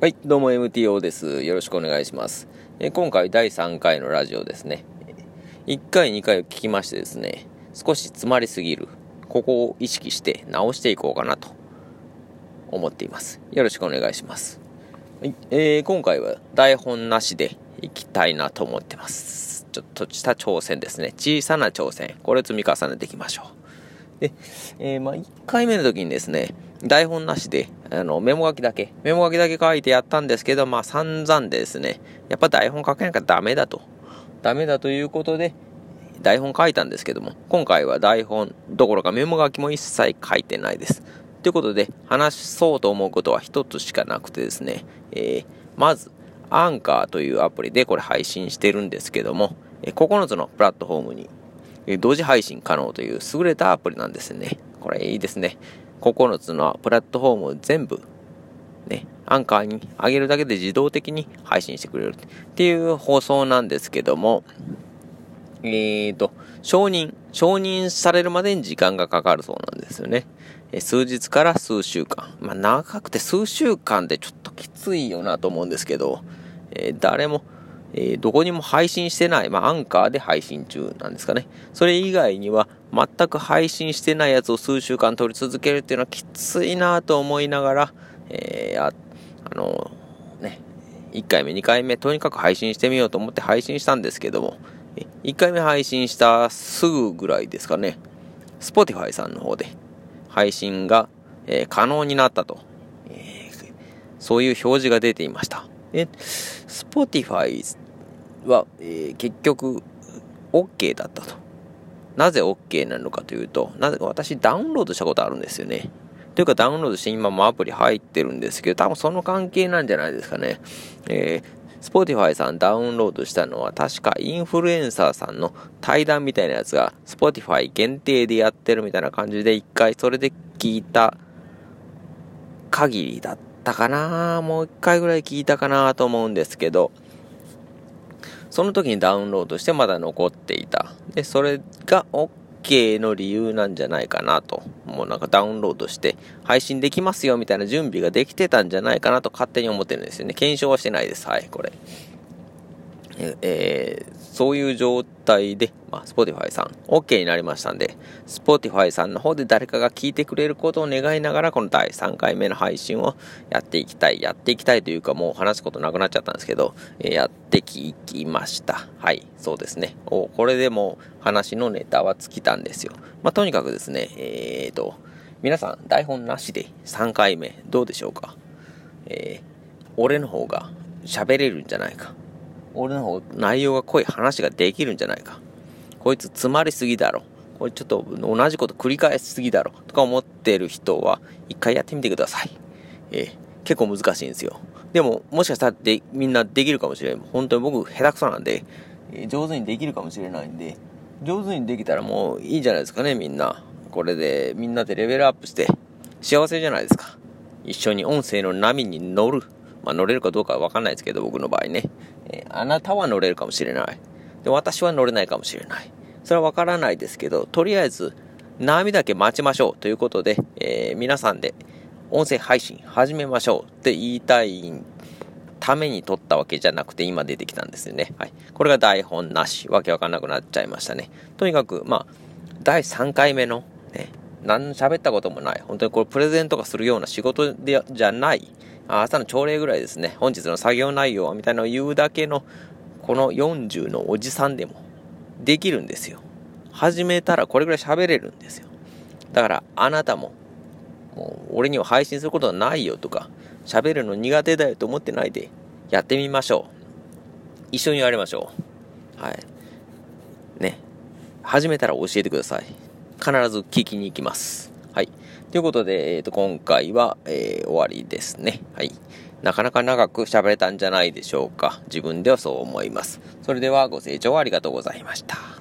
はい、どうも MTO です。よろしくお願いします。え今回第3回のラジオですね。1回、2回を聞きましてですね、少し詰まりすぎる。ここを意識して直していこうかなと思っています。よろしくお願いします。はい、えー、今回は台本なしでいきたいなと思ってます。ちょっとした挑戦ですね。小さな挑戦。これ積み重ねていきましょう。で、えー、まあ、1回目の時にですね、台本なしで、あの、メモ書きだけ、メモ書きだけ書いてやったんですけど、まあ散々でですね、やっぱ台本書けなきゃダメだと。ダメだということで、台本書いたんですけども、今回は台本どころかメモ書きも一切書いてないです。ということで、話そうと思うことは一つしかなくてですね、えー、まず、アンカーというアプリでこれ配信してるんですけども、9つのプラットフォームに同時配信可能という優れたアプリなんですね。これいいですね。9つのプラットフォームを全部、ね、アンカーに上げるだけで自動的に配信してくれるっていう放送なんですけども、えーと、承認、承認されるまでに時間がかかるそうなんですよね。数日から数週間。まあ、長くて数週間でちょっときついよなと思うんですけど、えー、誰も、えー、どこにも配信してない、まあ、アンカーで配信中なんですかね。それ以外には、全く配信してないやつを数週間撮り続けるっていうのはきついなと思いながら、えー、あ、あのー、ね、1回目、2回目、とにかく配信してみようと思って配信したんですけども、1回目配信したすぐぐらいですかね、Spotify さんの方で配信が、えー、可能になったと、えー、そういう表示が出ていました。で、Spotify は、えー、結局 OK だったと。なぜ OK なのかというと、なぜか私ダウンロードしたことあるんですよね。というかダウンロードして今もアプリ入ってるんですけど、多分その関係なんじゃないですかね。えー、Spotify さんダウンロードしたのは確かインフルエンサーさんの対談みたいなやつが Spotify 限定でやってるみたいな感じで一回それで聞いた限りだったかなもう一回ぐらい聞いたかなと思うんですけど、その時にダウンロードしてまだ残っていた。で、それが OK の理由なんじゃないかなと。もうなんかダウンロードして配信できますよみたいな準備ができてたんじゃないかなと勝手に思ってるんですよね。検証はしてないです。はい、これ。えー、そういう状態で、まあ、Spotify さん、OK になりましたんで、Spotify さんの方で誰かが聞いてくれることを願いながら、この第3回目の配信をやっていきたい。やっていきたいというか、もう話すことなくなっちゃったんですけど、えー、やってきました。はい、そうですね。おこれでも話のネタは尽きたんですよ。まあ、とにかくですね、えーと、皆さん、台本なしで3回目、どうでしょうか？えー、俺の方が喋れるんじゃないか。俺の方内容が濃い話ができるんじゃないか。こいつ詰まりすぎだろ。これちょっと同じこと繰り返しすぎだろ。とか思ってる人は一回やってみてください。えー、結構難しいんですよ。でも、もしかしたらでみんなできるかもしれん。本当に僕下手くそなんで、えー、上手にできるかもしれないんで、上手にできたらもういいんじゃないですかね、みんな。これでみんなでレベルアップして幸せじゃないですか。一緒に音声の波に乗る。まあ、乗れるかどうかはわかんないですけど、僕の場合ね。えー、あなたは乗れるかもしれない。で、私は乗れないかもしれない。それはわからないですけど、とりあえず、波だけ待ちましょうということで、えー、皆さんで音声配信始めましょうって言いたいために撮ったわけじゃなくて今出てきたんですよね。はい。これが台本なし。わけわかんなくなっちゃいましたね。とにかく、まあ、第3回目の、ね、何喋ったこともない。本当にこれプレゼントがするような仕事でじゃない。朝の朝礼ぐらいですね。本日の作業内容はみたいなのを言うだけの、この40のおじさんでもできるんですよ。始めたらこれぐらい喋れるんですよ。だからあなたも、もう俺には配信することはないよとか、喋るの苦手だよと思ってないで、やってみましょう。一緒にやりましょう。はい。ね。始めたら教えてください。必ず聞きに行きます。はい。ということで、えっ、ー、と、今回は、えー、終わりですね。はい。なかなか長く喋れたんじゃないでしょうか。自分ではそう思います。それではご清聴ありがとうございました。